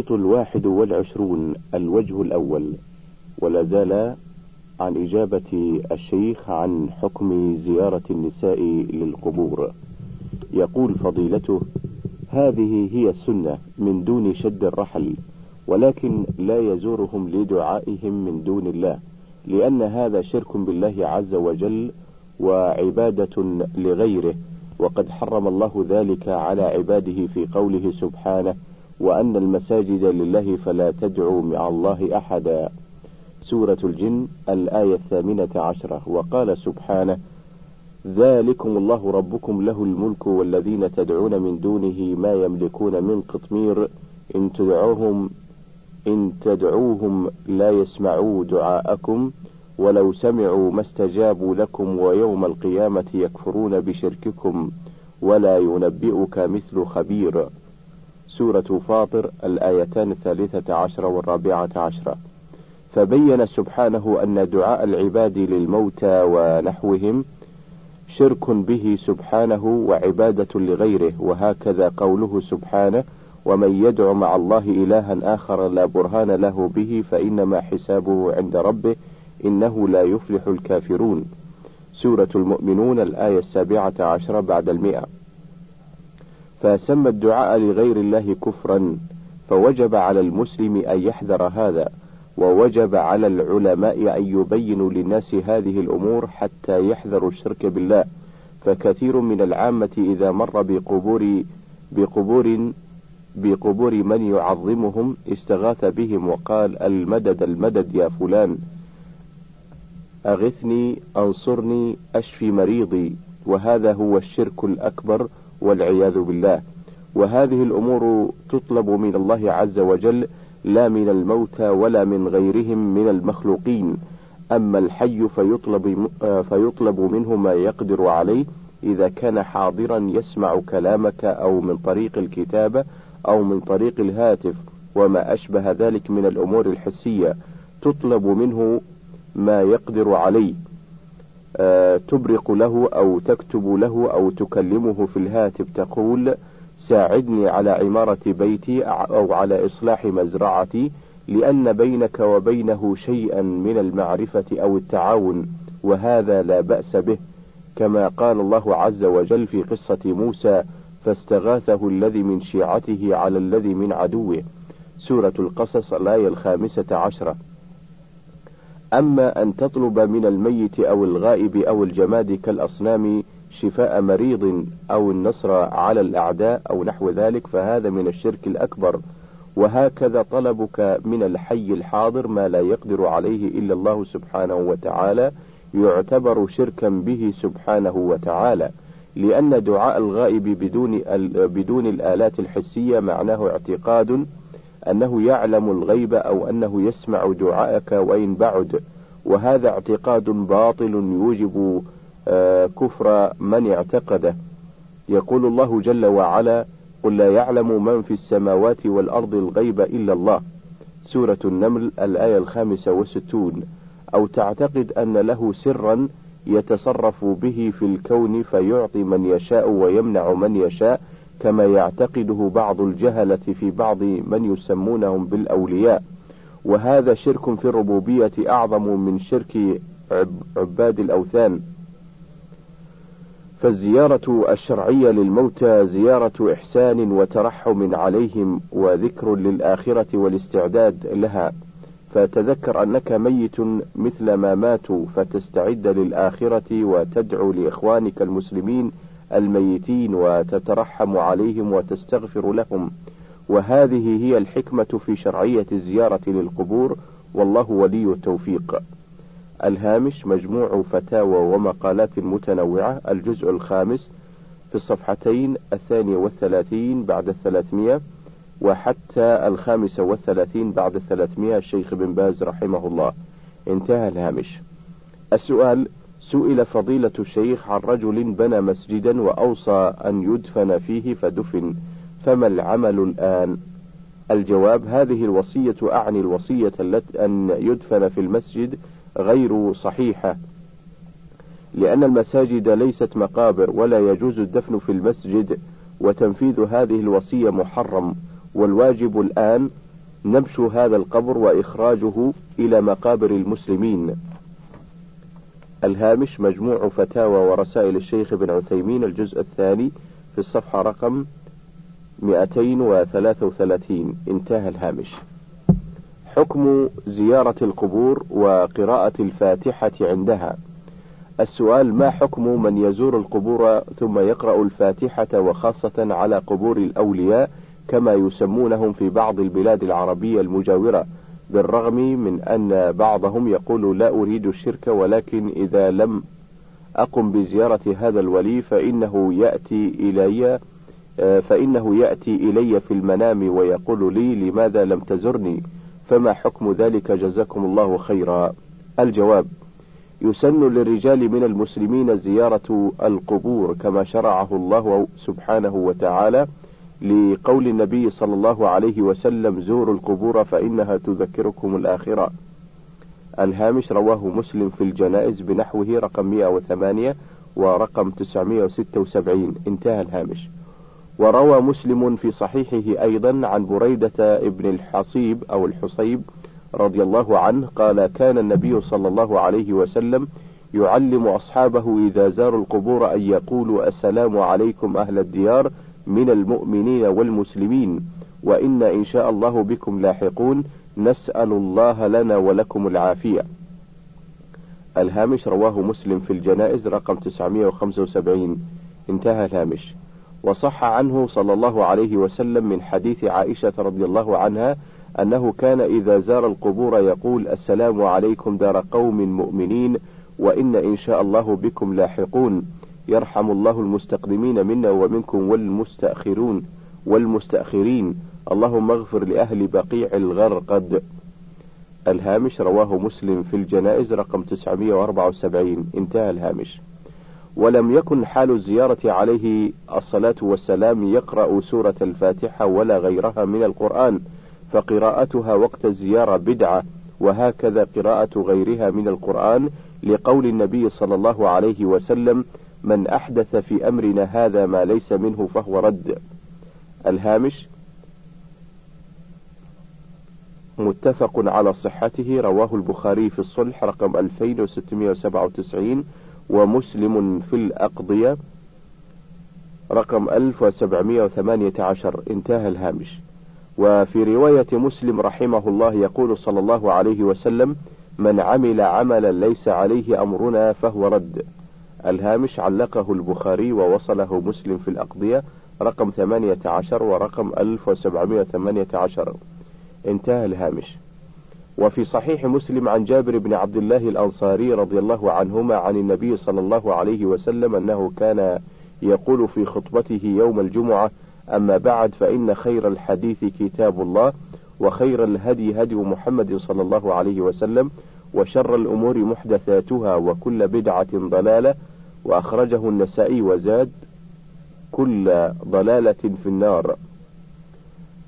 الشريط الواحد والعشرون الوجه الأول. ولا زال عن إجابة الشيخ عن حكم زيارة النساء للقبور. يقول فضيلته هذه هي السنة من دون شد الرحل ولكن لا يزورهم لدعائهم من دون الله لأن هذا شرك بالله عز وجل وعبادة لغيره وقد حرم الله ذلك على عباده في قوله سبحانه وأن المساجد لله فلا تدعوا مع الله أحدا. سورة الجن الآية الثامنة عشرة. وقال سبحانه ذلكم الله ربكم له الملك والذين تدعون من دونه ما يملكون من قطمير. إن تدعوهم إن تدعوهم لا يسمعوا دعاءكم ولو سمعوا ما استجابوا لكم ويوم القيامة يكفرون بشرككم ولا ينبئك مثل خبير. سورة فاطر الآيتان الثالثة عشرة والرابعة عشرة فبين سبحانه أن دعاء العباد للموتى ونحوهم شرك به سبحانه وعبادة لغيره وهكذا قوله سبحانه ومن يدع مع الله إلها آخر لا برهان له به فإنما حسابه عند ربه إنه لا يفلح الكافرون. سورة المؤمنون الآية السابعة عشرة بعد المئة. فسمى الدعاء لغير الله كفرا فوجب على المسلم أن يحذر هذا ووجب على العلماء أن يبينوا للناس هذه الأمور حتى يحذروا الشرك بالله. فكثير من العامة إذا مر بقبور بقبور بقبور من يعظمهم استغاث بهم وقال المدد المدد يا فلان أغثني أنصرني أشفي مريضي وهذا هو الشرك الأكبر والعياذ بالله. وهذه الأمور تطلب من الله عز وجل لا من الموتى ولا من غيرهم من المخلوقين. أما الحي فيطلب, فيطلب منه ما يقدر عليه إذا كان حاضرا يسمع كلامك أو من طريق الكتابة أو من طريق الهاتف. وما أشبه ذلك من الأمور الحسية. تطلب منه ما يقدر عليه. تبرق له أو تكتب له أو تكلمه في الهاتف تقول ساعدني على عمارة بيتي أو على إصلاح مزرعتي لأن بينك وبينه شيئا من المعرفة أو التعاون وهذا لا بأس به. كما قال الله عز وجل في قصة موسى فاستغاثه الذي من شيعته على الذي من عدوه. سورة القصص الآية الخامسة عشرة. أما أن تطلب من الميت أو الغائب أو الجماد كالأصنام شفاء مريض أو النصر على الأعداء أو نحو ذلك فهذا من الشرك الأكبر. وهكذا طلبك من الحي الحاضر ما لا يقدر عليه إلا الله سبحانه وتعالى يعتبر شركا به سبحانه وتعالى. لأن دعاء الغائب بدون بدون الآلات الحسية معناه اعتقاد أنه يعلم الغيب أو أنه يسمع دعاءك وإن بعد. وهذا اعتقاد باطل يوجب كفر من اعتقده. يقول الله جل وعلا قل لا يعلم من في السماوات والأرض الغيب إلا الله. سورة النمل الآية الخامسة والستون. أو تعتقد أن له سرا يتصرف به في الكون فيعطي من يشاء ويمنع من يشاء. كما يعتقده بعض الجهلة في بعض من يسمونهم بالأولياء. وهذا شرك في الربوبية أعظم من شرك عباد الأوثان. فالزيارة الشرعية للموتى زيارة إحسان وترحم عليهم وذكر للآخرة والاستعداد لها. فتذكر أنك ميت مثل ما ماتوا فتستعد للآخرة وتدعو لإخوانك المسلمين الميتين وتترحم عليهم وتستغفر لهم. وهذه هي الحكمة في شرعية الزيارة للقبور والله ولي التوفيق. الهامش مجموع فتاوى ومقالات متنوعة. الجزء الخامس في الصفحتين الثانية والثلاثين بعد الثلاثمية وحتى الخامسة والثلاثين بعد الثلاثمية الشيخ بن باز رحمه الله. انتهى الهامش. السؤال سئل فضيلة الشيخ عن رجل بنى مسجدا وأوصى أن يدفن فيه فدفن فما العمل الآن؟ الجواب هذه الوصية أعني الوصية التي أن يدفن في المسجد غير صحيحة لأن المساجد ليست مقابر ولا يجوز الدفن في المسجد وتنفيذ هذه الوصية محرم والواجب الآن نبش هذا القبر وإخراجه إلى مقابر المسلمين. الهامش مجموع فتاوى ورسائل الشيخ ابن عثيمين الجزء الثاني في الصفحة رقم 233 انتهى الهامش. حكم زيارة القبور وقراءة الفاتحة عندها. السؤال ما حكم من يزور القبور ثم يقرأ الفاتحة وخاصة على قبور الأولياء كما يسمونهم في بعض البلاد العربية المجاورة؟ بالرغم من أن بعضهم يقول لا أريد الشرك ولكن إذا لم أقم بزيارة هذا الولي فإنه يأتي إلي فإنه يأتي إلي في المنام ويقول لي لماذا لم تزرني؟ فما حكم ذلك؟ جزاكم الله خيرا. الجواب يسن للرجال من المسلمين زيارة القبور كما شرعه الله سبحانه وتعالى لقول النبي صلى الله عليه وسلم زوروا القبور فإنها تذكركم الآخرة. الهامش رواه مسلم في الجنائز بنحوه رقم 108 ورقم 976 انتهى الهامش. وروى مسلم في صحيحه أيضا عن بريدة ابن الحصيب أو الحصيب رضي الله عنه قال كان النبي صلى الله عليه وسلم يعلم أصحابه إذا زاروا القبور أن يقولوا السلام عليكم أهل الديار من المؤمنين والمسلمين وإن إن شاء الله بكم لاحقون نسأل الله لنا ولكم العافية. الهامش رواه مسلم في الجنائز رقم 975 انتهى الهامش. وصح عنه صلى الله عليه وسلم من حديث عائشة رضي الله عنها أنه كان إذا زار القبور يقول السلام عليكم دار قوم مؤمنين وإن إن شاء الله بكم لاحقون. يرحم الله المستقدمين منا ومنكم والمستأخرون والمستأخرين. اللهم اغفر لأهل بقيع الغرقد. الهامش رواه مسلم في الجنائز رقم 974 انتهى الهامش. ولم يكن حال الزيارة عليه الصلاة والسلام يقرأ سورة الفاتحة ولا غيرها من القرآن فقراءتها وقت الزيارة بدعة وهكذا قراءة غيرها من القرآن لقول النبي صلى الله عليه وسلم من أحدث في أمرنا هذا ما ليس منه فهو رد. الهامش متفق على صحته رواه البخاري في الصلح رقم 2697 ومسلم في الأقضية رقم 1718 انتهى الهامش. وفي رواية مسلم رحمه الله يقول صلى الله عليه وسلم من عمل عملا ليس عليه أمرنا فهو رد. الهامش علقه البخاري ووصله مسلم في الأقضية رقم 18 ورقم 1718 انتهى الهامش. وفي صحيح مسلم عن جابر بن عبد الله الأنصاري رضي الله عنهما عن النبي صلى الله عليه وسلم أنه كان يقول في خطبته يوم الجمعة أما بعد فإن خير الحديث كتاب الله وخير الهدي هدي محمد صلى الله عليه وسلم وشر الأمور محدثاتها وكل بدعة ضلالة وأخرجه النسائي وزاد كل ضلالة في النار.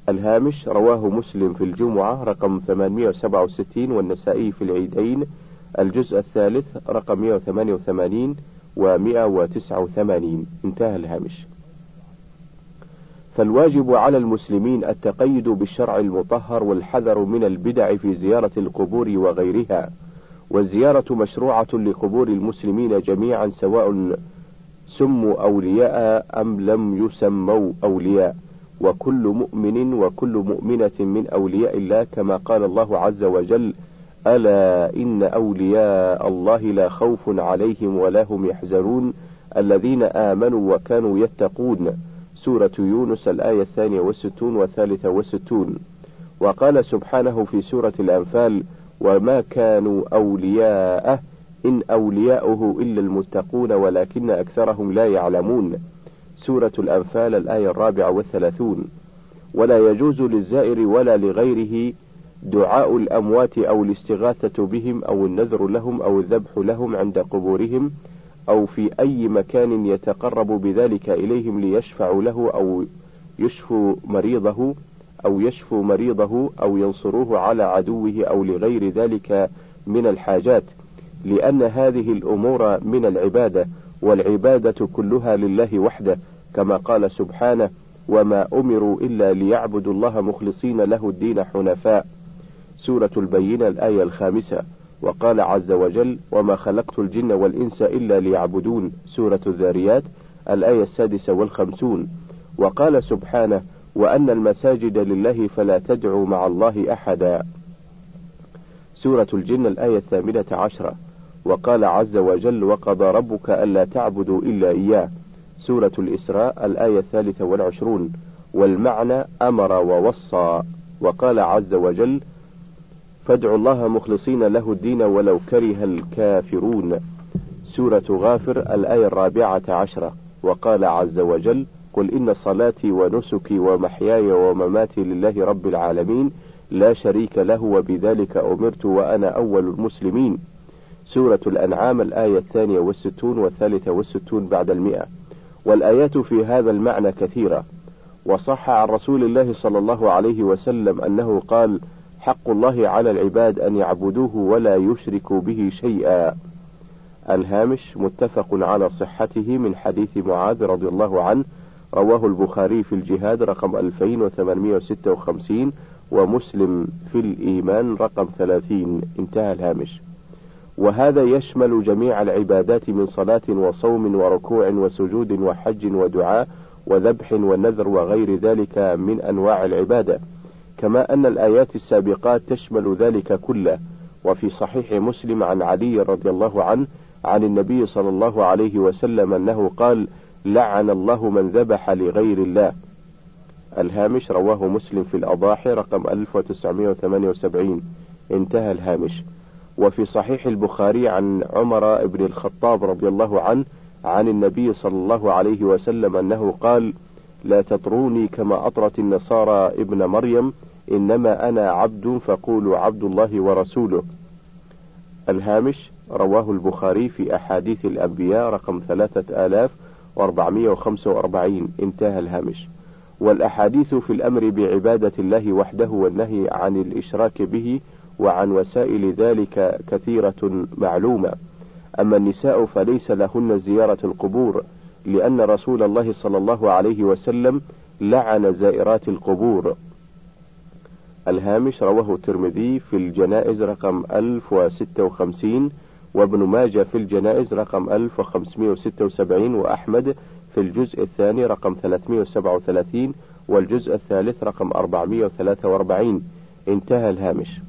الهامش رواه مسلم في الجمعة رقم 867 والنسائي في العيدين الجزء الثالث رقم 188 و 189 انتهى الهامش. فالواجب على المسلمين التقيد بالشرع المطهر والحذر من البدع في زيارة القبور وغيرها. والزيارة مشروعة لقبور المسلمين جميعا سواء سموا أولياء أم لم يسموا أولياء. وكل مؤمن وكل مؤمنة من أولياء الله كما قال الله عز وجل ألا إن أولياء الله لا خوف عليهم ولا هم يحزنون الذين آمنوا وكانوا يتقون. سورة يونس الآية الثانية والستون والثالثة والستون. وقال سبحانه في سورة الأنفال وما كانوا أولياءه إن أولياؤه إلا المتقون ولكن أكثرهم لا يعلمون. سورة الأنفال الآية الرابعة والثلاثون. ولا يجوز للزائر ولا لغيره دعاء الأموات أو الاستغاثة بهم أو النذر لهم أو الذبح لهم عند قبورهم أو في أي مكان يتقرب بذلك إليهم ليشفعوا له أو يشفوا مريضه. أو يشفوا مريضه أو ينصروه على عدوه أو لغير ذلك من الحاجات لأن هذه الأمور من العبادة والعبادة كلها لله وحده كما قال سبحانه وما أمروا إلا ليعبدوا الله مخلصين له الدين حنفاء سورة البينة الآية الخامسة. وقال عز وجل وما خلقت الجن والإنس إلا ليعبدون سورة الذاريات الآية السادسة والخمسون. وقال سبحانه وأن المساجد لله فلا تدعوا مع الله أحدا. سورة الجن الآية الثامنة عشرة. وقال عز وجل وقضى ربك ألا تعبدوا إلا إياه. سورة الإسراء الآية الثالثة والعشرون. والمعنى أمر ووصى. وقال عز وجل فادعوا الله مخلصين له الدين ولو كره الكافرون. سورة غافر الآية الرابعة عشرة. وقال عز وجل قل إن صلاتي ونسكي ومحياي ومماتي لله رب العالمين لا شريك له وبذلك أمرت وأنا أول المسلمين. سورة الأنعام الآية الثانية والستون والثالثة والستون بعد المئة. والآيات في هذا المعنى كثيرة. وصح عن رسول الله صلى الله عليه وسلم أنه قال حق الله على العباد أن يعبدوه ولا يشركوا به شيئا. الهامش متفق على صحته من حديث معاذ رضي الله عنه رواه البخاري في الجهاد رقم 2856 ومسلم في الإيمان رقم 30 انتهى الهامش. وهذا يشمل جميع العبادات من صلاة وصوم وركوع وسجود وحج ودعاء وذبح ونذر وغير ذلك من أنواع العبادة. كما أن الآيات السابقات تشمل ذلك كله. وفي صحيح مسلم عن علي رضي الله عنه عن النبي صلى الله عليه وسلم أنه قال لعن الله من ذبح لغير الله. الهامش رواه مسلم في الأضاحي رقم 1978 انتهى الهامش. وفي صحيح البخاري عن عمر بن الخطاب رضي الله عنه عن النبي صلى الله عليه وسلم أنه قال لا تطروني كما أطرت النصارى ابن مريم إنما أنا عبد فقولوا عبد الله ورسوله. الهامش رواه البخاري في أحاديث الأنبياء رقم ثلاثة آلاف وأربعمائة وخمسة وأربعين انتهى الهامش. والأحاديث في الأمر بعبادة الله وحده والنهي عن الإشراك به وعن وسائل ذلك كثيرة معلومة. أما النساء فليس لهن زيارة القبور لأن رسول الله صلى الله عليه وسلم لعن زائرات القبور. الهامش رواه الترمذي في الجنائز رقم 1056 وابن ماجه في الجنائز رقم 1576 وأحمد في الجزء الثاني رقم 337 والجزء الثالث رقم 443 انتهى الهامش.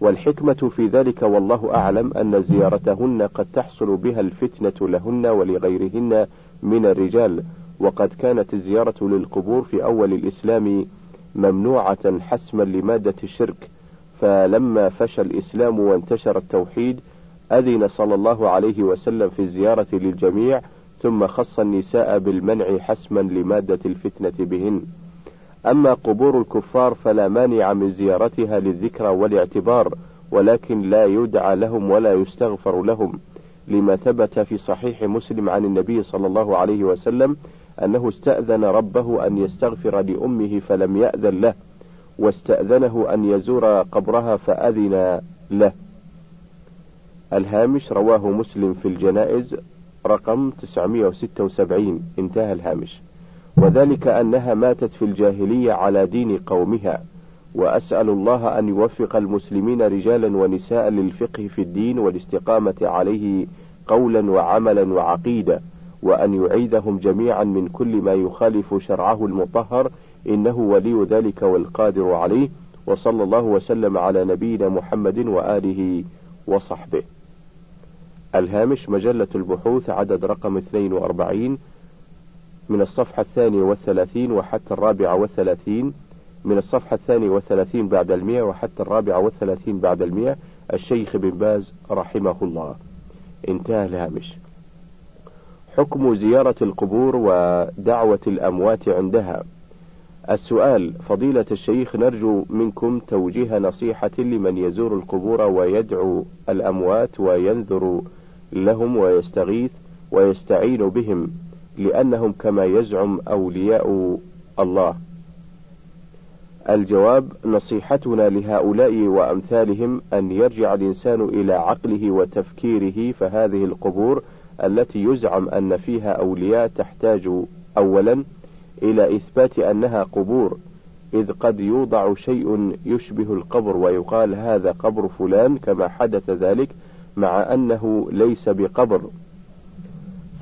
والحكمة في ذلك والله أعلم أن زيارتهن قد تحصل بها الفتنة لهن ولغيرهن من الرجال وقد كانت الزيارة للقبور في أول الإسلام ممنوعة حسما لمادة الشرك فلما فشى الإسلام وانتشر التوحيد أذن صلى الله عليه وسلم في الزيارة للجميع ثم خص النساء بالمنع حسما لمادة الفتنة بهن. أما قبور الكفار فلا مانع من زيارتها للذكرى والاعتبار ولكن لا يدعى لهم ولا يستغفر لهم. لما ثبت في صحيح مسلم عن النبي صلى الله عليه وسلم أنه استأذن ربه أن يستغفر لأمه فلم يأذن له واستأذنه أن يزور قبرها فأذن له. الهامش رواه مسلم في الجنائز رقم 976 انتهى الهامش. وذلك أنها ماتت في الجاهلية على دين قومها. وأسأل الله أن يوفق المسلمين رجالا ونساء للفقه في الدين والاستقامة عليه قولا وعملا وعقيدة وأن يعيدهم جميعا من كل ما يخالف شرعه المطهر. إنه ولي ذلك والقادر عليه. وصلى الله وسلم على نبينا محمد وآله وصحبه. الهامش مجلة البحوث عدد رقم 42 من الصفحة الثانية والثلاثين وحتى الرابعة والثلاثين من الصفحة الثانية والثلاثين بعد المئة وحتى الرابعة والثلاثين بعد المئة الشيخ بن باز رحمه الله. انتهى الهامش. حكم زيارة القبور ودعوة الأموات عندها. السؤال فضيلة الشيخ نرجو منكم توجيه نصيحة لمن يزور القبور ويدعو الأموات وينذر لهم ويستغيث ويستعين بهم لأنهم كما يزعم أولياء الله. الجواب نصيحتنا لهؤلاء وأمثالهم أن يرجع الإنسان إلى عقله وتفكيره فهذه القبور التي يزعم أن فيها أولياء تحتاج أولا إلى إثبات أنها قبور إذ قد يوضع شيء يشبه القبر ويقال هذا قبر فلان كما حدث ذلك مع أنه ليس بقبر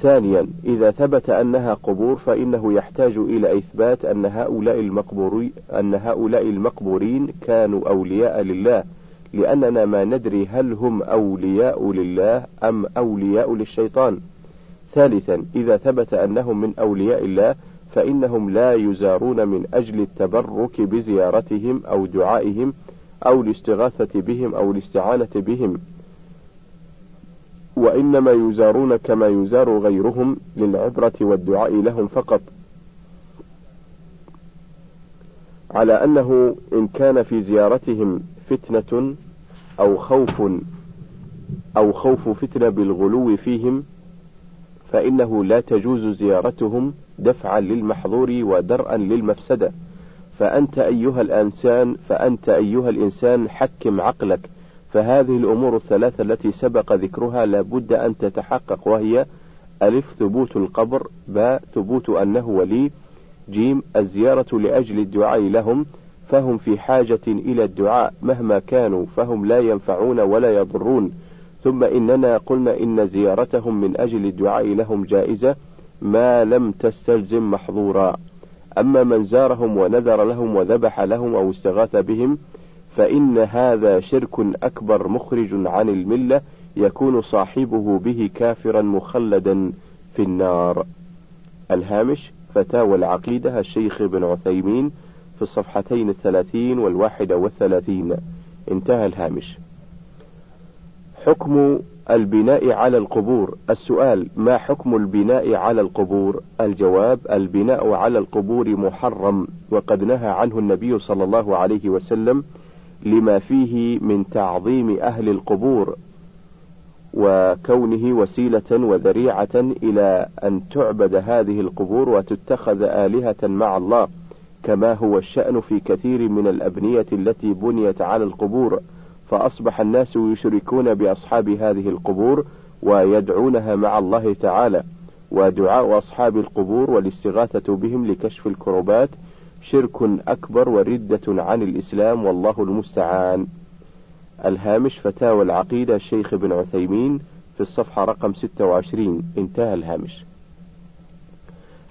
ثانيا إذا ثبت أنها قبور فإنه يحتاج إلى إثبات أن هؤلاء المقبورين أن هؤلاء المقبورين كانوا أولياء لله لأننا ما ندري هل هم أولياء لله أم أولياء للشيطان. ثالثا إذا ثبت أنهم من أولياء الله فإنهم لا يزارون من أجل التبرك بزيارتهم أو دعائهم أو الاستغاثة بهم أو الاستعانة بهم وإنما يزارون كما يزار غيرهم للعبرة والدعاء لهم فقط. على أنه إن كان في زيارتهم فتنة أو خوف أو خوف فتنة بالغلو فيهم فإنه لا تجوز زيارتهم دفعا للمحظور ودرءا للمفسدة. فأنت أيها الإنسان فأنت أيها الإنسان حكم عقلك. فهذه الأمور الثلاثة التي سبق ذكرها لابد أن تتحقق وهي ألف ثبوت القبر باء ثبوت أنه ولي جيم الزيارة لأجل الدعاء لهم فهم في حاجة إلى الدعاء مهما كانوا فهم لا ينفعون ولا يضرون. ثم إننا قلنا إن زيارتهم من أجل الدعاء لهم جائزة ما لم تستلزم محظورا. أما من زارهم ونذر لهم وذبح لهم أو استغاث بهم فإن هذا شرك أكبر مخرج عن الملة يكون صاحبه به كافرا مخلدا في النار. الهامش فتاوى العقيدة الشيخ ابن عثيمين في الصفحتين الثلاثين والواحدة والثلاثين انتهى الهامش. حكم البناء على القبور السؤال ما حكم البناء على القبور الجواب البناء على القبور محرم وقد نهى عنه النبي صلى الله عليه وسلم لما فيه من تعظيم أهل القبور وكونه وسيلة وذريعة إلى أن تعبد هذه القبور وتتخذ آلهة مع الله كما هو الشأن في كثير من الأبنية التي بنيت على القبور. فأصبح الناس يشركون بأصحاب هذه القبور ويدعونها مع الله تعالى. ودعاء أصحاب القبور والاستغاثة بهم لكشف الكربات شرك أكبر وردة عن الإسلام والله المستعان. الهامش فتاوى العقيدة الشيخ ابن عثيمين في الصفحة رقم 26 انتهى الهامش.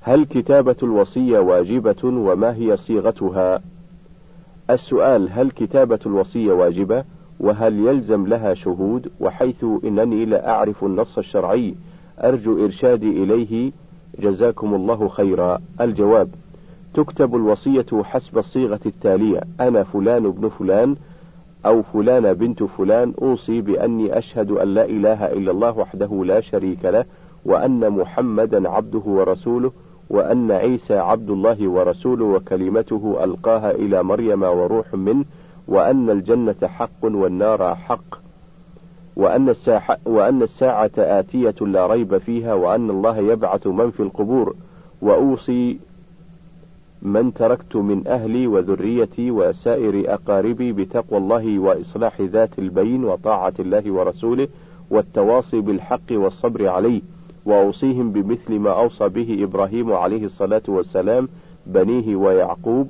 هل كتابة الوصية واجبة وما هي صيغتها؟ السؤال هل كتابة الوصية واجبة؟ وهل يلزم لها شهود؟ وحيث إنني لا أعرف النص الشرعي أرجو إرشادي إليه. جزاكم الله خيرا. الجواب. تكتب الوصية حسب الصيغة التالية أنا فلان ابن فلان أو فلان بنت فلان أوصي بأني أشهد أن لا إله إلا الله وحده لا شريك له وأن محمدا عبده ورسوله وأن عيسى عبد الله ورسوله وكلمته ألقاها إلى مريم وروح منه وأن الجنة حق والنار حق وأن الساعة, وأن الساعة آتية لا ريب فيها وأن الله يبعث من في القبور وأوصي من تركت من أهلي وذريتي وسائر أقاربي بتقوى الله وإصلاح ذات البين وطاعة الله ورسوله والتواصي بالحق والصبر عليه وأوصيهم بمثل ما أوصى به إبراهيم عليه الصلاة والسلام بنيه ويعقوب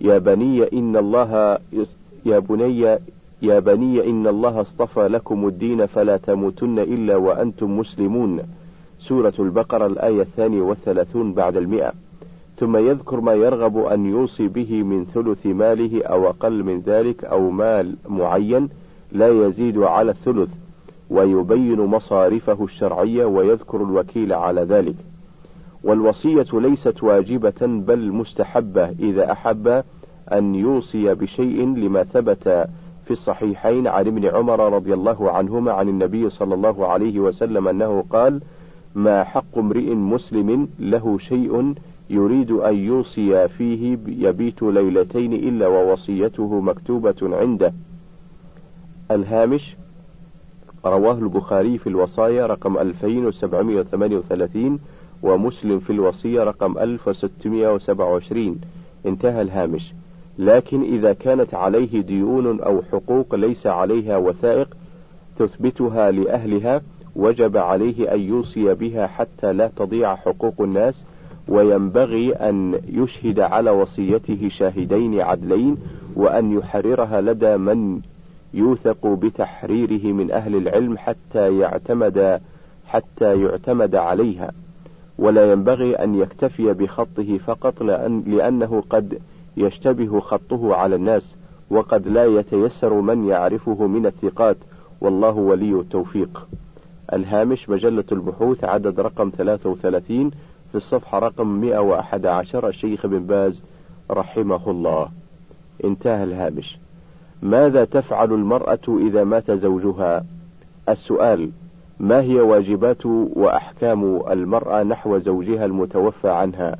يا بني إن الله يا بني يا بني إن الله اصطفى لكم الدين فلا تموتن إلا وأنتم مسلمون. سورة البقرة الآية الثانية والثلاثون بعد المئة. ثم يذكر ما يرغب أن يوصي به من ثلث ماله أو أقل من ذلك أو مال معين لا يزيد على الثلث ويبين مصارفه الشرعية ويذكر الوكيل على ذلك. والوصية ليست واجبة بل مستحبة إذا أحب أن يوصي بشيء لما ثبت في الصحيحين عن ابن عمر رضي الله عنهما عن النبي صلى الله عليه وسلم أنه قال ما حق امرئ مسلم له شيء يريد أن يوصي فيه يبيت ليلتين إلا ووصيته مكتوبة عنده. الهامش رواه البخاري في الوصايا رقم 2738 ومسلم في الوصية رقم 1627 انتهى الهامش. لكن إذا كانت عليه ديون أو حقوق ليس عليها وثائق تثبتها لأهلها وجب عليه أن يوصي بها حتى لا تضيع حقوق الناس وينبغي أن يشهد على وصيته شاهدين عدلين وأن يحررها لدى من يوثق بتحريره من أهل العلم حتى يعتمد حتى يعتمد عليها. ولا ينبغي أن يكتفي بخطه فقط لأن لأنه قد يشتبه خطه على الناس وقد لا يتيسر من يعرفه من الثقات. والله ولي التوفيق. الهامش مجلة البحوث عدد رقم 33 في الصفحة رقم 111 الشيخ بن باز رحمه الله. انتهى الهامش. ماذا تفعل المرأة إذا مات زوجها؟ السؤال ما هي واجبات وأحكام المرأة نحو زوجها المتوفى عنها؟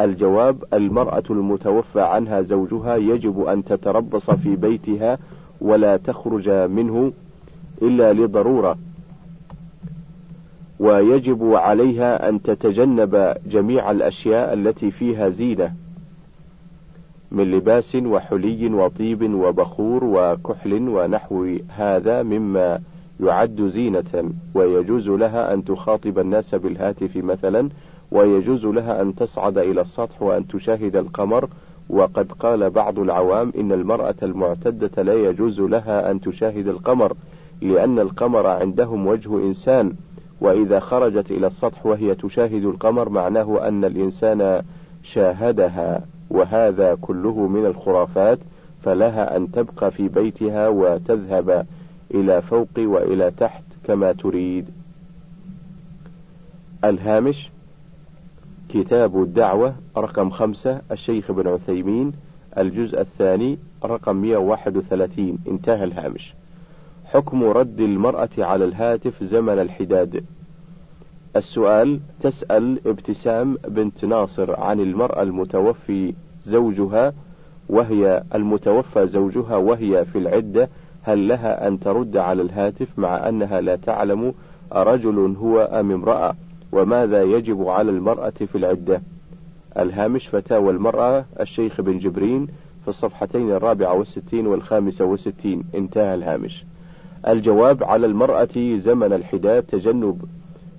الجواب المرأة المتوفى عنها زوجها يجب أن تتربص في بيتها ولا تخرج منه إلا لضرورة. ويجب عليها أن تتجنب جميع الأشياء التي فيها زينة من لباس وحلي وطيب وبخور وكحل ونحو هذا مما يعد زينة ويجوز لها أن تخاطب الناس بالهاتف مثلا ويجوز لها أن تصعد إلى السطح وأن تشاهد القمر. وقد قال بعض العوام إن المرأة المعتدة لا يجوز لها أن تشاهد القمر لأن القمر عندهم وجه إنسان. وإذا خرجت إلى السطح وهي تشاهد القمر معناه أن الإنسان شاهدها وهذا كله من الخرافات فلها أن تبقى في بيتها وتذهب إلى فوق وإلى تحت كما تريد. الهامش كتاب الدعوة رقم خمسة الشيخ ابن عثيمين الجزء الثاني رقم 131 انتهى الهامش. حكم رد المرأة على الهاتف زمن الحداد. السؤال تسأل ابتسام بنت ناصر عن المرأة المتوفي زوجها وهي المتوفى زوجها وهي في العدة هل لها أن ترد على الهاتف مع أنها لا تعلم أرجل هو أم امرأة وماذا يجب على المرأة في العدة؟ الهامش فتاوى المرأة الشيخ بن جبرين في الصفحتين الرابعة والستين والخامسة والستين. انتهى الهامش. الجواب على المرأة زمن الحداد تجنب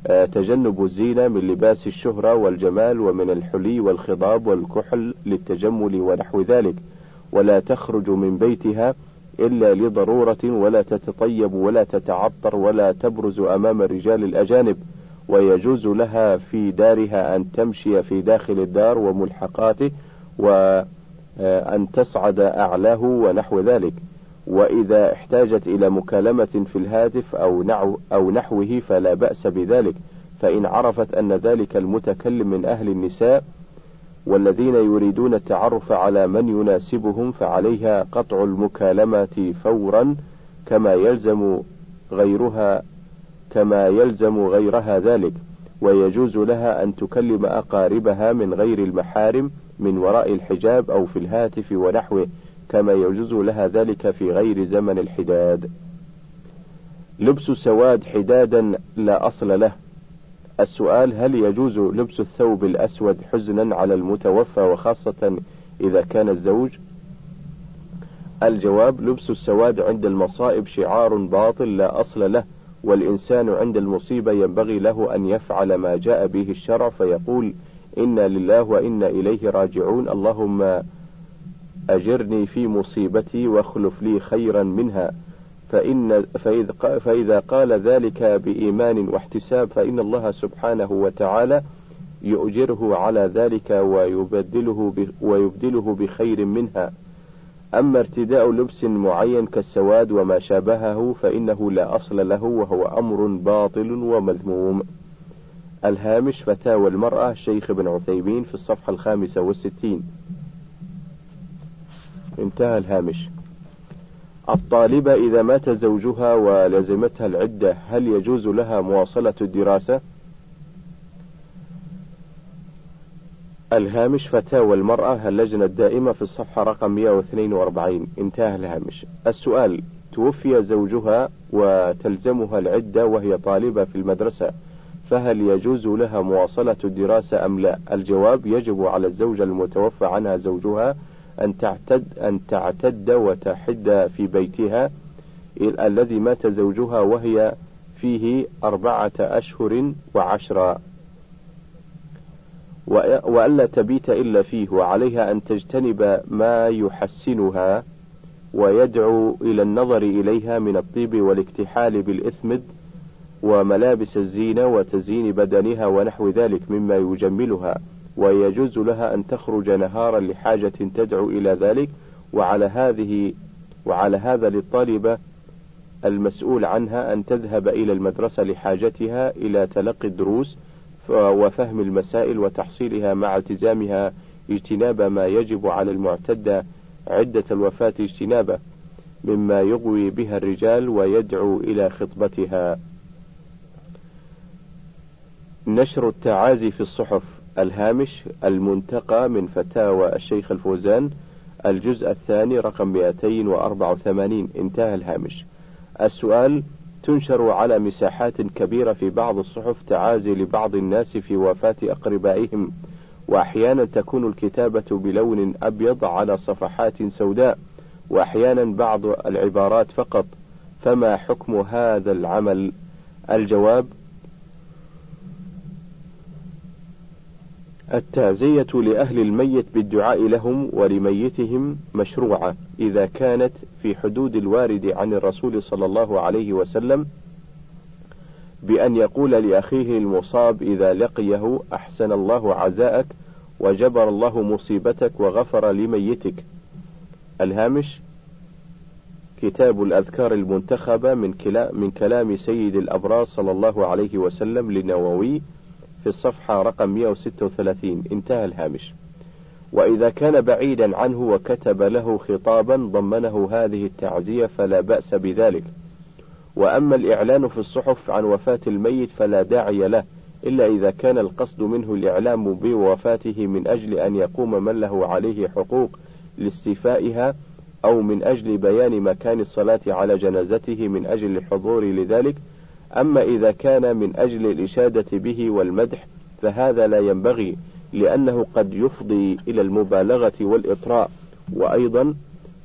آه، تجنب الزينة من لباس الشهرة والجمال ومن الحلي والخضاب والكحل للتجمل ونحو ذلك ولا تخرج من بيتها إلا لضرورة ولا تتطيب ولا تتعطر ولا تبرز أمام الرجال الأجانب ويجوز لها في دارها أن تمشي في داخل الدار وملحقاته وأن آه، تصعد أعلاه ونحو ذلك. وإذا احتاجت إلى مكالمة في الهاتف أو, نحو أو نحوه فلا بأس بذلك فإن عرفت أن ذلك المتكلم من أهل النساء والذين يريدون التعرف على من يناسبهم فعليها قطع المكالمة فورا كما يلزم غيرها كما يلزم غيرها ذلك ويجوز لها أن تكلم أقاربها من غير المحارم من وراء الحجاب أو في الهاتف ونحوه. كما يجوز لها ذلك في غير زمن الحداد. لبس سواد حدادا لا أصل له. السؤال هل يجوز لبس الثوب الأسود حزنا على المتوفى وخاصة إذا كان الزوج؟ الجواب لبس السواد عند المصائب شعار باطل لا أصل له والإنسان عند المصيبة ينبغي له أن يفعل ما جاء به الشرع فيقول إنا لله وإنا إليه راجعون. اللهم أجرني في مصيبتي واخلف لي خيرا منها فإن فإذا قال ذلك بإيمان واحتساب فإن الله سبحانه وتعالى يؤجره على ذلك ويبدله ويبدله بخير منها. أما ارتداء لبس معين كالسواد وما شابهه فإنه لا أصل له وهو أمر باطل ومذموم. الهامش فتاوى المرأة شيخ بن عثيمين في الصفحة الخامسة والستين. انتهى الهامش. الطالبة إذا مات زوجها ولزمتها العدة هل يجوز لها مواصلة الدراسة؟ الهامش فتاوى المرأة اللجنة الدائمة في الصفحة رقم 142 انتهى الهامش السؤال توفي زوجها وتلزمها العدة وهي طالبة في المدرسة فهل يجوز لها مواصلة الدراسة أم لا؟ الجواب يجب على الزوجة المتوفى عنها زوجها أن تعتد أن تعتد وتحد في بيتها الذي مات زوجها وهي فيه أربعة أشهر وعشرة. وألا تبيت إلا فيه وعليها أن تجتنب ما يحسنها ويدعو إلى النظر إليها من الطيب والاكتحال بالإثمد وملابس الزينة وتزيين بدنها ونحو ذلك مما يجملها. ويجوز لها أن تخرج نهارا لحاجة تدعو إلى ذلك وعلى هذه وعلى هذا للطالبة المسؤول عنها أن تذهب إلى المدرسة لحاجتها إلى تلقي الدروس وفهم المسائل وتحصيلها مع التزامها اجتناب ما يجب على المعتدة عدة الوفاة اجتنابه مما يغوي بها الرجال ويدعو إلى خطبتها. نشر التعازي في الصحف. الهامش المنتقى من فتاوى الشيخ الفوزان الجزء الثاني رقم 284 انتهى الهامش. السؤال تنشر على مساحات كبيرة في بعض الصحف تعازي لبعض الناس في وفاة أقربائهم وأحيانا تكون الكتابة بلون أبيض على صفحات سوداء وأحيانا بعض العبارات فقط. فما حكم هذا العمل؟ الجواب التعزية لأهل الميت بالدعاء لهم ولميتهم مشروعة إذا كانت في حدود الوارد عن الرسول صلى الله عليه وسلم بأن يقول لأخيه المصاب إذا لقيه أحسن الله عزاءك وجبر الله مصيبتك وغفر لميتك. الهامش كتاب الأذكار المنتخبة من, من كلام سيد الأبرار صلى الله عليه وسلم للنووي في الصفحة رقم 136 انتهى الهامش. وإذا كان بعيدا عنه وكتب له خطابا ضمنه هذه التعزية فلا بأس بذلك. وأما الإعلان في الصحف عن وفاة الميت فلا داعي له إلا إذا كان القصد منه الإعلام بوفاته من أجل أن يقوم من له عليه حقوق لاستيفائها أو من أجل بيان مكان الصلاة على جنازته من أجل الحضور لذلك أما إذا كان من أجل الإشادة به والمدح فهذا لا ينبغي لأنه قد يفضي إلى المبالغة والإطراء. وأيضا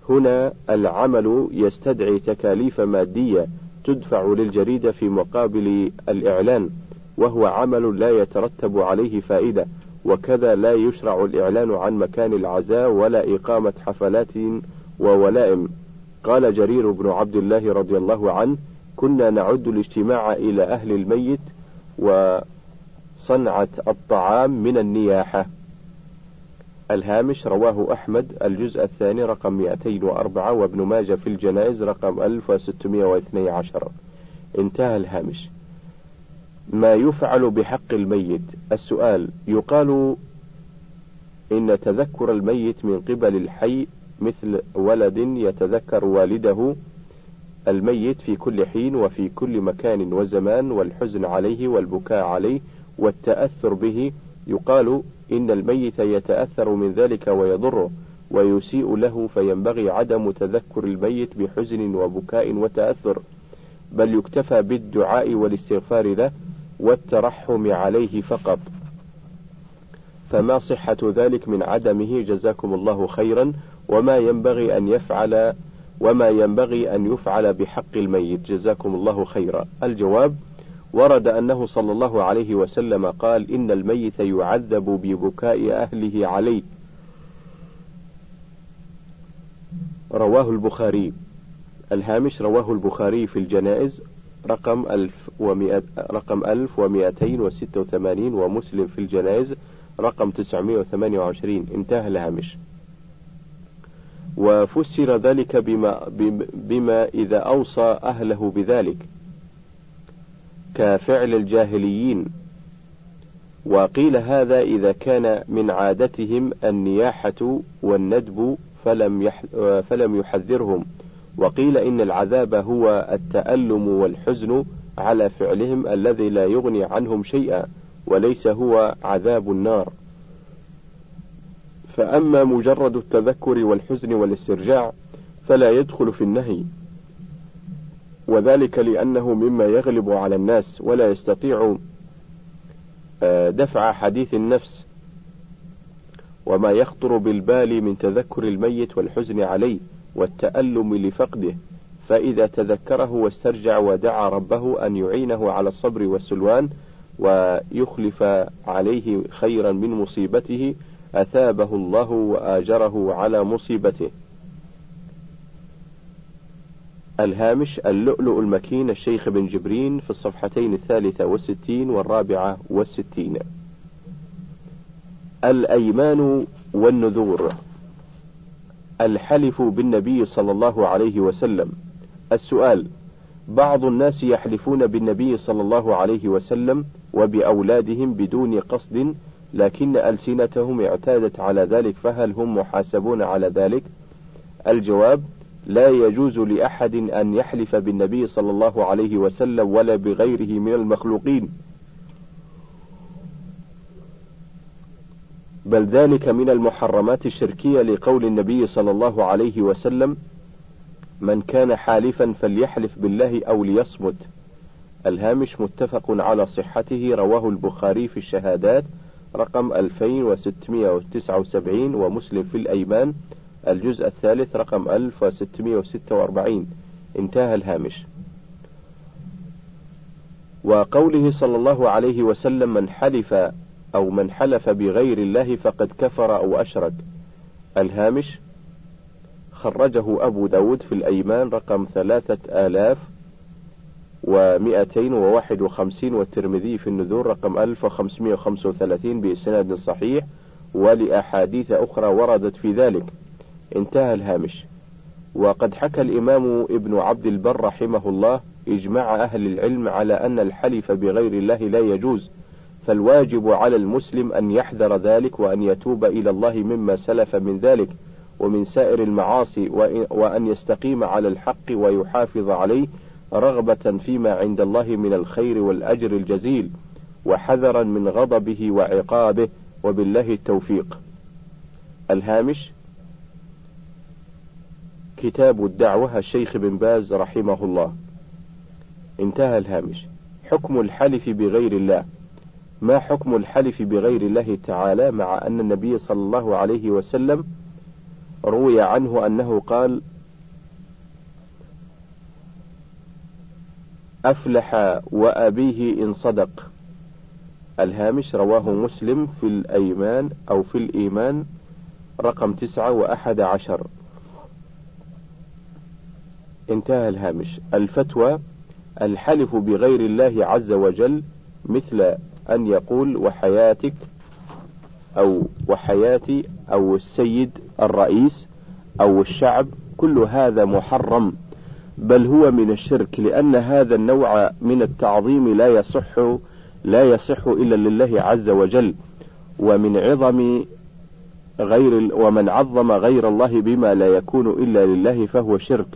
هنا العمل يستدعي تكاليف مادية تدفع للجريدة في مقابل الإعلان وهو عمل لا يترتب عليه فائدة وكذا لا يشرع الإعلان عن مكان العزاء ولا إقامة حفلات وولائم. قال جرير بن عبد الله رضي الله عنه كنا نعد الاجتماع إلى أهل الميت وصنعة الطعام من النياحة. الهامش رواه أحمد الجزء الثاني رقم 204 وابن ماجه في الجنائز رقم 1612 انتهى الهامش. ما يفعل بحق الميت؟ السؤال يقال إن تذكر الميت من قبل الحي مثل ولد يتذكر والده الميت في كل حين وفي كل مكان وزمان والحزن عليه والبكاء عليه والتأثر به. يقال إن الميت يتأثر من ذلك ويضره ويسيء له فينبغي عدم تذكر الميت بحزن وبكاء وتأثر بل يكتفى بالدعاء والاستغفار له والترحم عليه فقط. فما صحة ذلك من عدمه؟ جزاكم الله خيرا. وما ينبغي أن يفعل وما ينبغي أن يفعل بحق الميت. جزاكم الله خيرا. الجواب ورد أنه صلى الله عليه وسلم قال إن الميت يعذب ببكاء أهله عليه. رواه البخاري. الهامش رواه البخاري في الجنائز رقم ألف رقم ألف ومئتين وستة وثمانين ومسلم في الجنائز رقم تسعمائة وثمانية وعشرين. انتهى الهامش. وفسر ذلك بما, بما إذا أوصى أهله بذلك كفعل الجاهليين. وقيل هذا إذا كان من عادتهم النياحة والندب فلم, فلم يحذرهم. وقيل إن العذاب هو التألم والحزن على فعلهم الذي لا يغني عنهم شيئا وليس هو عذاب النار. فأما مجرد التذكر والحزن والاسترجاع فلا يدخل في النهي. وذلك لأنه مما يغلب على الناس ولا يستطيع آه، دفع حديث النفس وما يخطر بالبال من تذكر الميت والحزن عليه والتألم لفقده. فإذا تذكره واسترجع ودعا ربه أن يعينه على الصبر والسلوان ويخلف عليه خيرا من مصيبته أثابه الله وآجره على مصيبته. الهامش اللؤلؤ المكين الشيخ بن جبرين في الصفحتين الثالثة والستين والرابعة والستين. الأيمان والنذور. الحلف بالنبي صلى الله عليه وسلم. السؤال بعض الناس يحلفون بالنبي صلى الله عليه وسلم وبأولادهم بدون قصد لكن ألسنتهم اعتادت على ذلك فهل هم محاسبون على ذلك؟ الجواب لا يجوز لأحد أن يحلف بالنبي صلى الله عليه وسلم ولا بغيره من المخلوقين. بل ذلك من المحرمات الشركية لقول النبي صلى الله عليه وسلم من كان حالفا فليحلف بالله أو ليصمت. الهامش متفق على صحته رواه البخاري في الشهادات. رقم 2679 ومسلم في الأيمان الجزء الثالث رقم 1646 انتهى الهامش. وقوله صلى الله عليه وسلم من حلف أو من حلف بغير الله فقد كفر أو أشرك. الهامش خرجه أبو داود في الأيمان رقم ثلاثة آلاف ومئتين وواحد وخمسين والترمذي في النذور رقم ألف وخمسمائة وخمسة وثلاثين بإسناد صحيح ولأحاديث أخرى وردت في ذلك. انتهى الهامش. وقد حكى الإمام ابن عبد البر رحمه الله إجماع أهل العلم على أن الحلف بغير الله لا يجوز فالواجب على المسلم أن يحذر ذلك وأن يتوب إلى الله مما سلف من ذلك ومن سائر المعاصي وأن يستقيم على الحق ويحافظ عليه رغبة فيما عند الله من الخير والأجر الجزيل وحذرا من غضبه وعقابه وبالله التوفيق. الهامش كتاب الدعوة الشيخ بن باز رحمه الله. انتهى الهامش. حكم الحلف بغير الله. ما حكم الحلف بغير الله تعالى مع أن النبي صلى الله عليه وسلم روي عنه أنه قال أفلح وأبيه إن صدق. الهامش رواه مسلم في الأيمان أو في الإيمان رقم تسعة وأحد عشر. انتهى الهامش. الفتوى الحلف بغير الله عز وجل مثل أن يقول وحياتك أو وحياتي أو السيد الرئيس أو الشعب كل هذا محرم. بل هو من الشرك لأن هذا النوع من التعظيم لا يصح لا يصح إلا لله عز وجل. ومن عظم غير ومن عظم غير الله بما لا يكون إلا لله فهو شرك.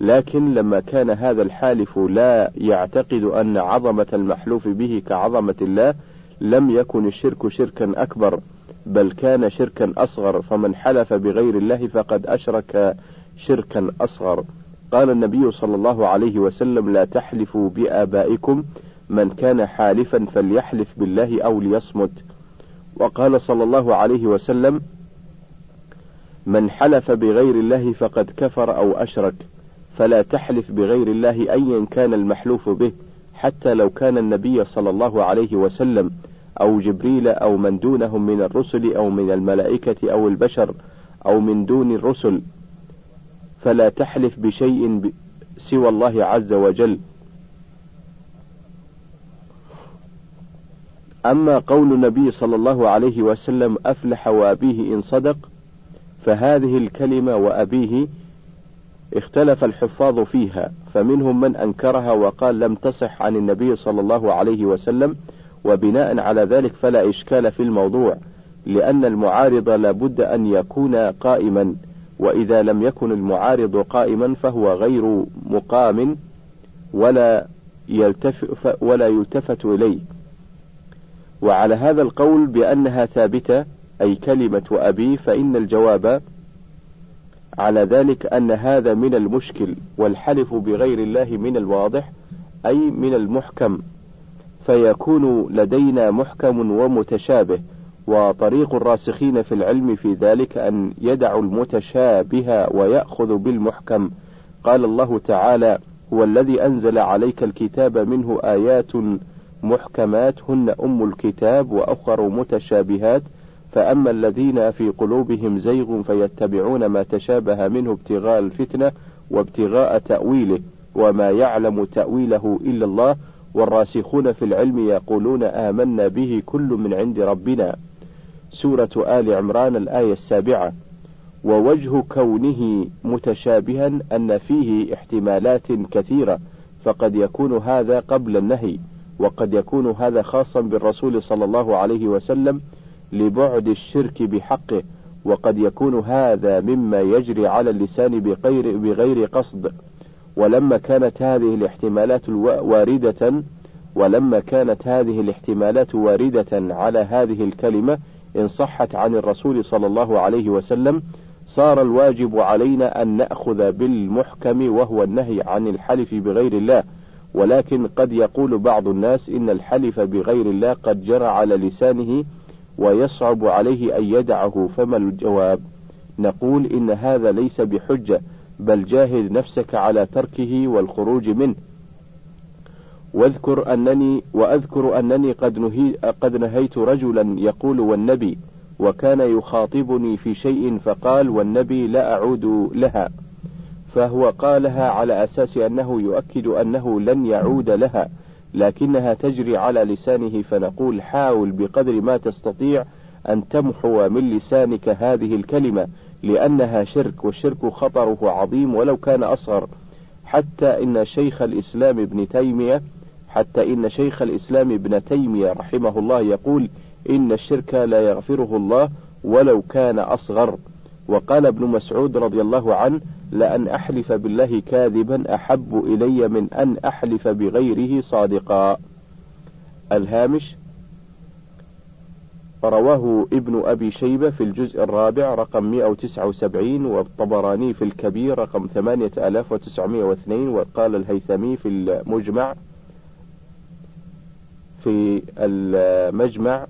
لكن لما كان هذا الحالف لا يعتقد أن عظمة المحلوف به كعظمة الله لم يكن الشرك شركا أكبر بل كان شركا أصغر. فمن حلف بغير الله فقد أشرك شركا أصغر. قال النبي صلى الله عليه وسلم لا تحلفوا بآبائكم من كان حالفا فليحلف بالله أو ليصمت. وقال صلى الله عليه وسلم من حلف بغير الله فقد كفر أو أشرك فلا تحلف بغير الله أيا كان المحلوف به حتى لو كان النبي صلى الله عليه وسلم أو جبريل أو من دونهم من الرسل أو من الملائكة أو البشر أو من دون الرسل فلا تحلف بشيء سوى الله عز وجل. أما قول النبي صلى الله عليه وسلم أفلح وأبيه إن صدق فهذه الكلمة وأبيه اختلف الحفاظ فيها فمنهم من أنكرها وقال لم تصح عن النبي صلى الله عليه وسلم وبناء على ذلك فلا إشكال في الموضوع لأن المعارض لابد أن يكون قائما. وإذا لم يكن المعارض قائما فهو غير مقام ولا يلتف ولا يلتفت إليه. وعلى هذا القول بأنها ثابتة أي كلمة أبي فإن الجواب على ذلك أن هذا من المشكل والحلف بغير الله من الواضح أي من المحكم. فيكون لدينا محكم ومتشابه. وطريق الراسخين في العلم في ذلك أن يدعوا المتشابه ويأخذ بالمحكم. قال الله تعالى هو الذي أنزل عليك الكتاب منه آيات محكمات هن أم الكتاب وأخر متشابهات. فأما الذين في قلوبهم زيغ فيتبعون ما تشابه منه ابتغاء الفتنة وابتغاء تأويله وما يعلم تأويله إلا الله. والراسخون في العلم يقولون آمنا به كل من عند ربنا. سورة آل عمران الآية السابعة ووجه كونه متشابها أن فيه احتمالات كثيرة فقد يكون هذا قبل النهي وقد يكون هذا خاصا بالرسول صلى الله عليه وسلم لبعد الشرك بحقه وقد يكون هذا مما يجري على اللسان بغير, بغير قصد. ولما كانت هذه الاحتمالات واردة ولما كانت هذه الاحتمالات واردة على هذه الكلمة إن صحت عن الرسول صلى الله عليه وسلم صار الواجب علينا أن نأخذ بالمحكم وهو النهي عن الحلف بغير الله. ولكن قد يقول بعض الناس إن الحلف بغير الله قد جرى على لسانه ويصعب عليه أن يدعه. فما الجواب؟ نقول إن هذا ليس بحجة بل جاهد نفسك على تركه والخروج منه. واذكر أنني وأذكر أنني قد, نهي قد نهيت رجلا يقول والنبي وكان يخاطبني في شيء فقال والنبي لا أعود لها فهو قالها على أساس أنه يؤكد أنه لن يعود لها لكنها تجري على لسانه فنقول حاول بقدر ما تستطيع أن تمحو من لسانك هذه الكلمة لأنها شرك والشرك خطره عظيم ولو كان أصغر حتى إن شيخ الإسلام ابن تيمية حتى إن شيخ الإسلام ابن تيمية رحمه الله يقول إن الشرك لا يغفره الله ولو كان أصغر. وقال ابن مسعود رضي الله عنه لأن أحلف بالله كاذبا أحب إلي من أن أحلف بغيره صادقا. الهامش رواه ابن أبي شيبة في الجزء الرابع رقم 179 والطبراني في الكبير رقم 8902 وقال الهيثمي في المجمع في المجمع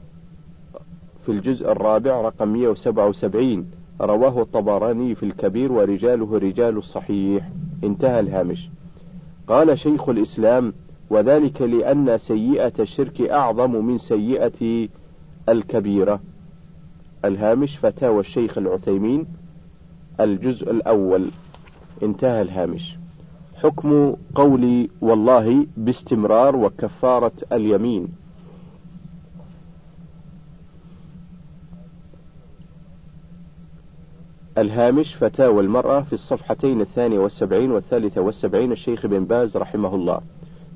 في الجزء الرابع رقم 177 رواه الطبراني في الكبير ورجاله رجال الصحيح. انتهى الهامش. قال شيخ الإسلام وذلك لأن سيئة الشرك أعظم من سيئة الكبيرة. الهامش فتاوى الشيخ العثيمين الجزء الأول. انتهى الهامش. حكم قولي والله باستمرار وكفارة اليمين. الهامش فتاوى المرأة في الصفحتين الثانية والسبعين والثالثة والسبعين الشيخ بن باز رحمه الله.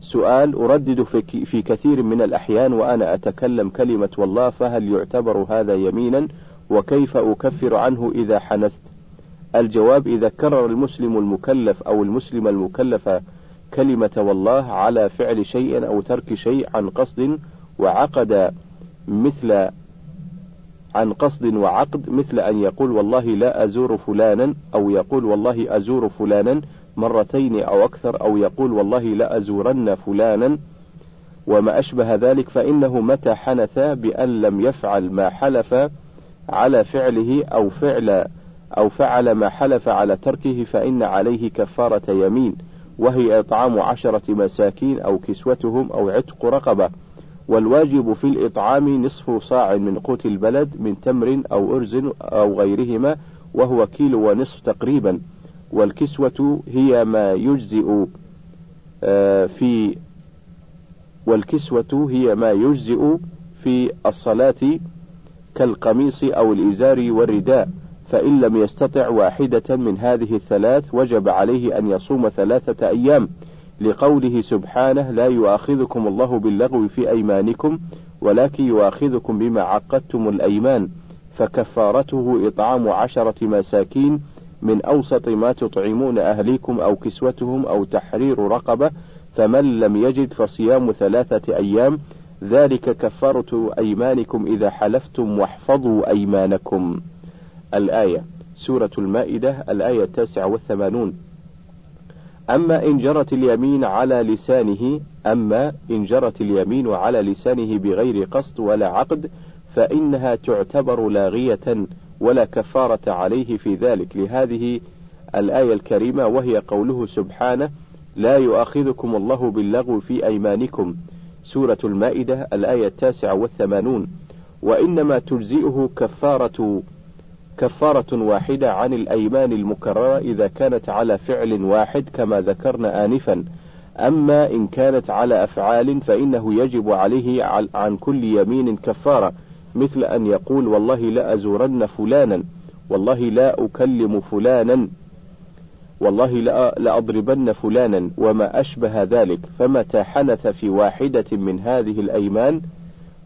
سؤال أردد في كثير من الأحيان وأنا أتكلم كلمة والله فهل يعتبر هذا يمينا؟ وكيف أكفر عنه إذا حنثت؟ الجواب إذا كرر المسلم المكلف أو المسلم المكلفة كلمة والله على فعل شيء أو ترك شيء عن قصد وعقد مثل عن قصد وعقد مثل أن يقول والله لا أزور فلانا أو يقول والله أزور فلانا مرتين أو أكثر أو يقول والله لا أزورن فلانا وما أشبه ذلك فإنه متى حنث بأن لم يفعل ما حلف على فعله أو فعل أو فعل ما حلف على تركه فإن عليه كفارة يمين وهي إطعام عشرة مساكين أو كسوتهم أو عتق رقبة. والواجب في الإطعام نصف صاع من قوت البلد من تمر أو أرز أو غيرهما وهو كيلو ونصف تقريبا. والكسوة هي ما يجزئ آه، في والكسوة هي ما يجزئ في الصلاة كالقميص أو الإزار والرداء. فإن لم يستطع واحدة من هذه الثلاث وجب عليه أن يصوم ثلاثة أيام. لقوله سبحانه لا يؤاخذكم الله باللغو في أيمانكم ولكن يؤاخذكم بما عقدتم الأيمان. فكفارته إطعام عشرة مساكين من أوسط ما تطعمون أهليكم أو كسوتهم أو تحرير رقبة فمن لم يجد فصيام ثلاثة أيام ذلك كفارة أيمانكم إذا حلفتم واحفظوا أيمانكم. الآية سورة المائدة الآية التاسعة والثمانون. أما إن جرت اليمين على لسانه أما إن جرت اليمين على لسانه بغير قصد ولا عقد فإنها تعتبر لاغية ولا كفارة عليه في ذلك. لهذه الآية الكريمة وهي قوله سبحانه لا يؤاخذكم الله باللغو في أيمانكم. سورة المائدة الآية التاسعة والثمانون. وإنما تجزئه كفارة كفارة واحدة عن الأيمان المكررة إذا كانت على فعل واحد كما ذكرنا آنفا. أما إن كانت على أفعال فإنه يجب عليه عن كل يمين كفارة مثل أن يقول والله لا أزورن فلانا والله لا أكلم فلانا والله لأضربن فلانا وما أشبه ذلك. فمتى حنث في واحدة من هذه الأيمان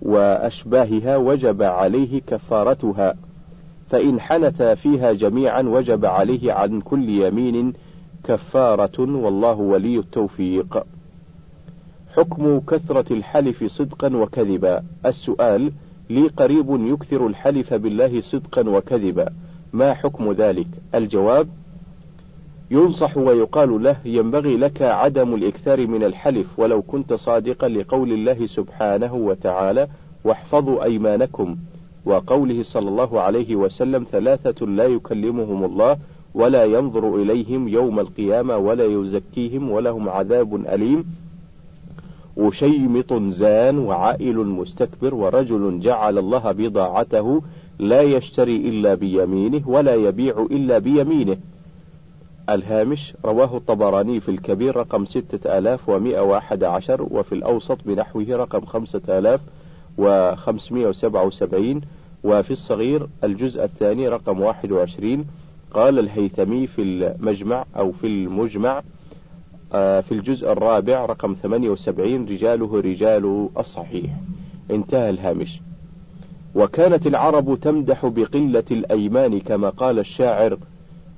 وأشباهها وجب عليه كفارتها. فإن حنث فيها جميعا وجب عليه عن كل يمين كفارة والله ولي التوفيق. حكم كثرة الحلف صدقا وكذبا. السؤال لي قريب يكثر الحلف بالله صدقا وكذبا. ما حكم ذلك؟ الجواب ينصح ويقال له ينبغي لك عدم الإكثار من الحلف ولو كنت صادقا لقول الله سبحانه وتعالى واحفظوا أيمانكم. وقوله صلى الله عليه وسلم ثلاثة لا يكلمهم الله ولا ينظر إليهم يوم القيامة ولا يزكيهم ولهم عذاب أليم. وشيمط زان وعائل مستكبر ورجل جعل الله بضاعته لا يشتري إلا بيمينه ولا يبيع إلا بيمينه. الهامش رواه الطبراني في الكبير رقم ستة آلاف ومئة وأحد عشر وفي الأوسط بنحوه رقم خمسة آلاف وخمسمائة وسبعة وسبعين وفي الصغير الجزء الثاني رقم واحد وعشرين. قال الهيثمي في المجمع أو في المجمع آه، في الجزء الرابع رقم 78 رجاله رجال الصحيح. انتهى الهامش. وكانت العرب تمدح بقلة الأيمان كما قال الشاعر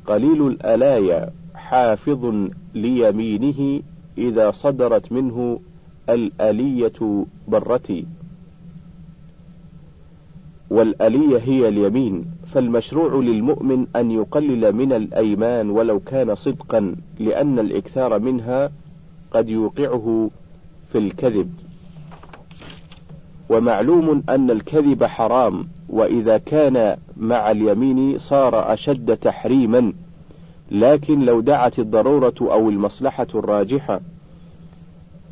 قليل الألايا حافظ ليمينه إذا صدرت منه الألية برتي. والألية هي اليمين فالمشروع للمؤمن أن يقلل من الأيمان ولو كان صدقا لأن الإكثار منها قد يوقعه في الكذب. ومعلوم أن الكذب حرام وإذا كان مع اليمين صار أشد تحريما لكن لو دعت الضرورة أو المصلحة الراجحة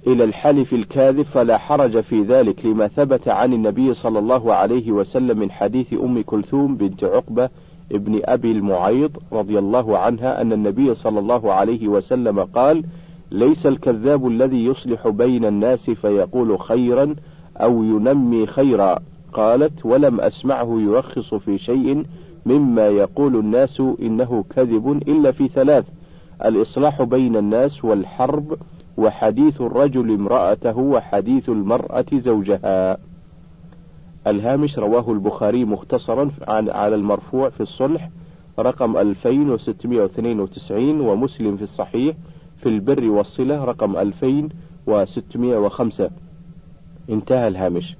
إلى الحلف الكاذب فلا حرج في ذلك لما ثبت عن النبي صلى الله عليه وسلم من حديث أم كلثوم بنت عقبة ابن أبي المعيط رضي الله عنها أن النبي صلى الله عليه وسلم قال ليس الكذاب الذي يصلح بين الناس فيقول خيرا أو ينمي خيرا قالت ولم أسمعه يرخص في شيء مما يقول الناس إنه كذب إلا في ثلاث الإصلاح بين الناس والحرب وحديث الرجل امرأته وحديث المرأة زوجها. الهامش رواه البخاري مختصرا على المرفوع في الصلح رقم 2692 ومسلم في الصحيح في البر والصلة رقم 2605 انتهى الهامش.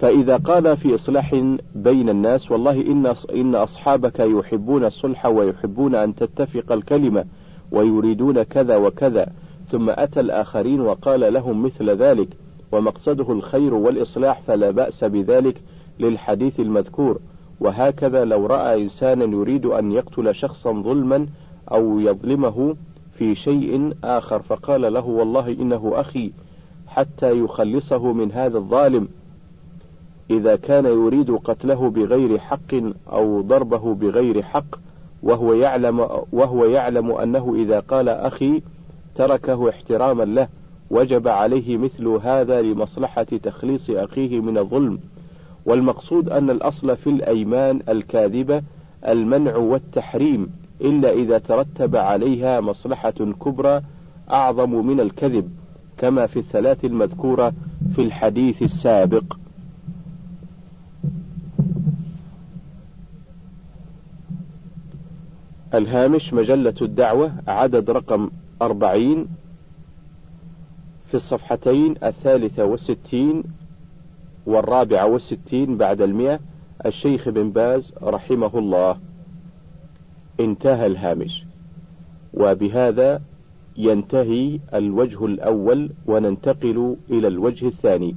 فإذا قال في إصلاح بين الناس والله إن إن أصحابك يحبون الصلح ويحبون أن تتفق الكلمة ويريدون كذا وكذا ثم أتى الآخرين وقال لهم مثل ذلك ومقصده الخير والإصلاح فلا بأس بذلك للحديث المذكور. وهكذا لو رأى إنسانا يريد أن يقتل شخصا ظلما أو يظلمه في شيء آخر فقال له والله إنه أخي حتى يخلصه من هذا الظالم. إذا كان يريد قتله بغير حق أو ضربه بغير حق وهو يعلم وهو يعلم أنه إذا قال أخي تركه احتراما له وجب عليه مثل هذا لمصلحة تخليص أخيه من الظلم. والمقصود أن الأصل في الأيمان الكاذبة المنع والتحريم إلا إذا ترتب عليها مصلحة كبرى أعظم من الكذب كما في الثلاث المذكورة في الحديث السابق. الهامش مجلة الدعوة عدد رقم أربعين في الصفحتين الثالثة والستين والرابعة والستين بعد المئة. الشيخ بن باز رحمه الله. انتهى الهامش. وبهذا ينتهي الوجه الأول وننتقل إلى الوجه الثاني.